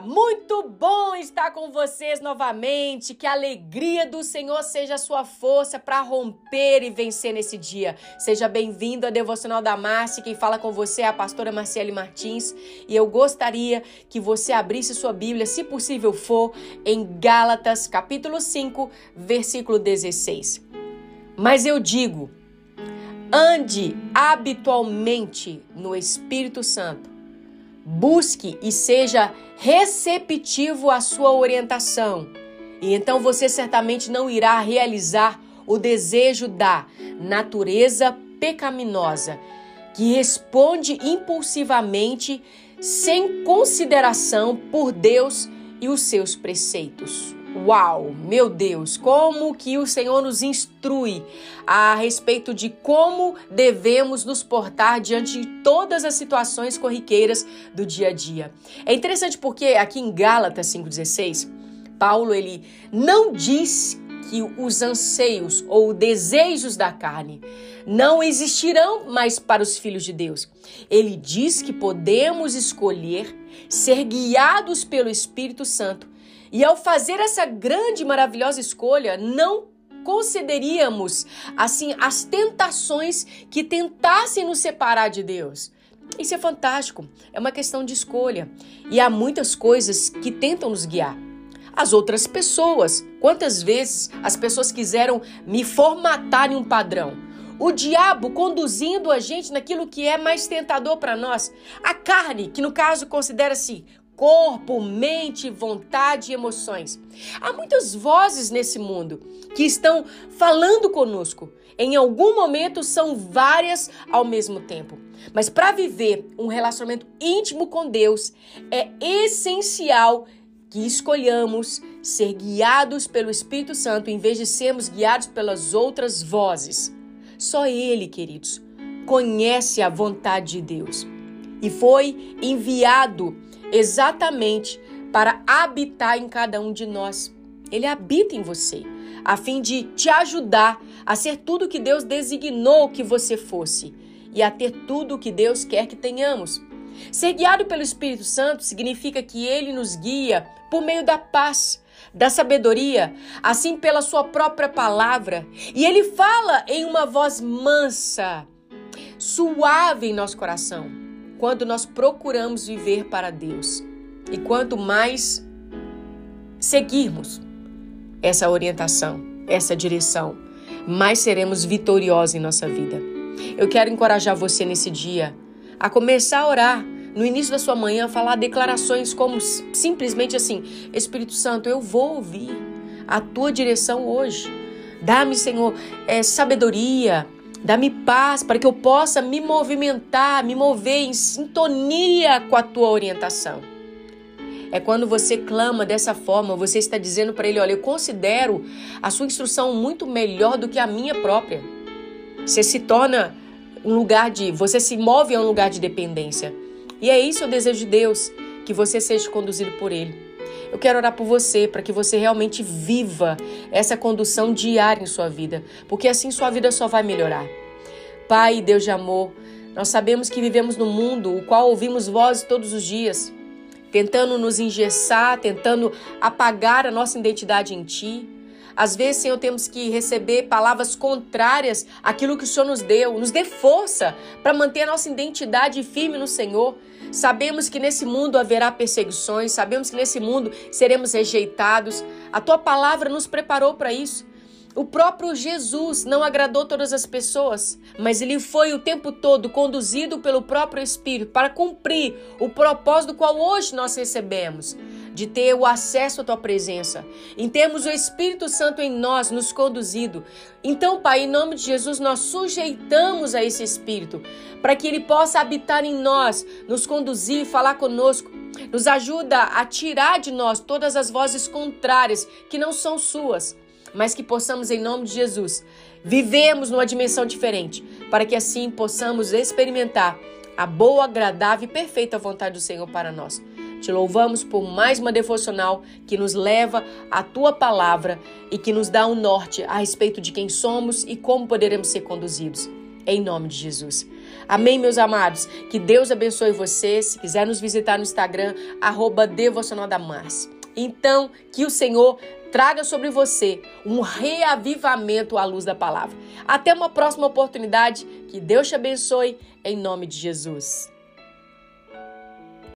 Muito bom estar com vocês novamente. Que a alegria do Senhor seja a sua força para romper e vencer nesse dia. Seja bem-vindo à Devocional da Márcia. Quem fala com você é a pastora Marciele Martins. E eu gostaria que você abrisse sua Bíblia, se possível for, em Gálatas, capítulo 5, versículo 16. Mas eu digo, ande habitualmente no Espírito Santo Busque e seja receptivo à sua orientação. E então você certamente não irá realizar o desejo da natureza pecaminosa, que responde impulsivamente sem consideração por Deus e os seus preceitos. Uau, meu Deus, como que o Senhor nos instrui a respeito de como devemos nos portar diante de todas as situações corriqueiras do dia a dia. É interessante porque aqui em Gálatas 5:16, Paulo ele não diz que os anseios ou desejos da carne não existirão mais para os filhos de Deus. Ele diz que podemos escolher ser guiados pelo Espírito Santo e ao fazer essa grande e maravilhosa escolha, não concederíamos assim as tentações que tentassem nos separar de Deus. Isso é fantástico, é uma questão de escolha. E há muitas coisas que tentam nos guiar. As outras pessoas, quantas vezes as pessoas quiseram me formatar em um padrão? O diabo conduzindo a gente naquilo que é mais tentador para nós. A carne, que no caso considera-se corpo, mente, vontade e emoções. Há muitas vozes nesse mundo que estão falando conosco. Em algum momento são várias ao mesmo tempo. Mas para viver um relacionamento íntimo com Deus, é essencial que escolhamos ser guiados pelo Espírito Santo em vez de sermos guiados pelas outras vozes. Só Ele, queridos, conhece a vontade de Deus e foi enviado exatamente para habitar em cada um de nós. Ele habita em você, a fim de te ajudar a ser tudo que Deus designou que você fosse e a ter tudo o que Deus quer que tenhamos. Ser guiado pelo Espírito Santo significa que ele nos guia por meio da paz, da sabedoria, assim pela sua própria palavra. E ele fala em uma voz mansa, suave em nosso coração quando nós procuramos viver para Deus. E quanto mais seguirmos essa orientação, essa direção, mais seremos vitoriosos em nossa vida. Eu quero encorajar você nesse dia a começar a orar no início da sua manhã, falar declarações como simplesmente assim: Espírito Santo, eu vou ouvir a tua direção hoje. Dá-me, Senhor, é, sabedoria, Dá-me paz para que eu possa me movimentar, me mover em sintonia com a tua orientação. É quando você clama dessa forma, você está dizendo para ele: Olha, eu considero a sua instrução muito melhor do que a minha própria. Você se torna um lugar de. Você se move a um lugar de dependência. E é isso o desejo de Deus, que você seja conduzido por Ele. Eu quero orar por você, para que você realmente viva essa condução diária em sua vida, porque assim sua vida só vai melhorar. Pai, Deus de amor, nós sabemos que vivemos num mundo o qual ouvimos vozes todos os dias, tentando nos engessar, tentando apagar a nossa identidade em Ti. Às vezes, Senhor, temos que receber palavras contrárias àquilo que o Senhor nos deu. Nos dê força para manter a nossa identidade firme no Senhor. Sabemos que nesse mundo haverá perseguições, sabemos que nesse mundo seremos rejeitados. A tua palavra nos preparou para isso. O próprio Jesus não agradou todas as pessoas, mas ele foi o tempo todo conduzido pelo próprio Espírito para cumprir o propósito qual hoje nós recebemos, de ter o acesso à tua presença, em termos o Espírito Santo em nós nos conduzido. Então, Pai, em nome de Jesus, nós sujeitamos a esse Espírito para que ele possa habitar em nós, nos conduzir, falar conosco. Nos ajuda a tirar de nós todas as vozes contrárias que não são suas mas que possamos, em nome de Jesus, vivemos numa dimensão diferente, para que assim possamos experimentar a boa, agradável e perfeita vontade do Senhor para nós. Te louvamos por mais uma devocional que nos leva à tua palavra e que nos dá um norte a respeito de quem somos e como poderemos ser conduzidos. Em nome de Jesus. Amém, meus amados? Que Deus abençoe você. Se quiser nos visitar no Instagram, arroba. Então, que o Senhor traga sobre você um reavivamento à luz da palavra. Até uma próxima oportunidade. Que Deus te abençoe, em nome de Jesus.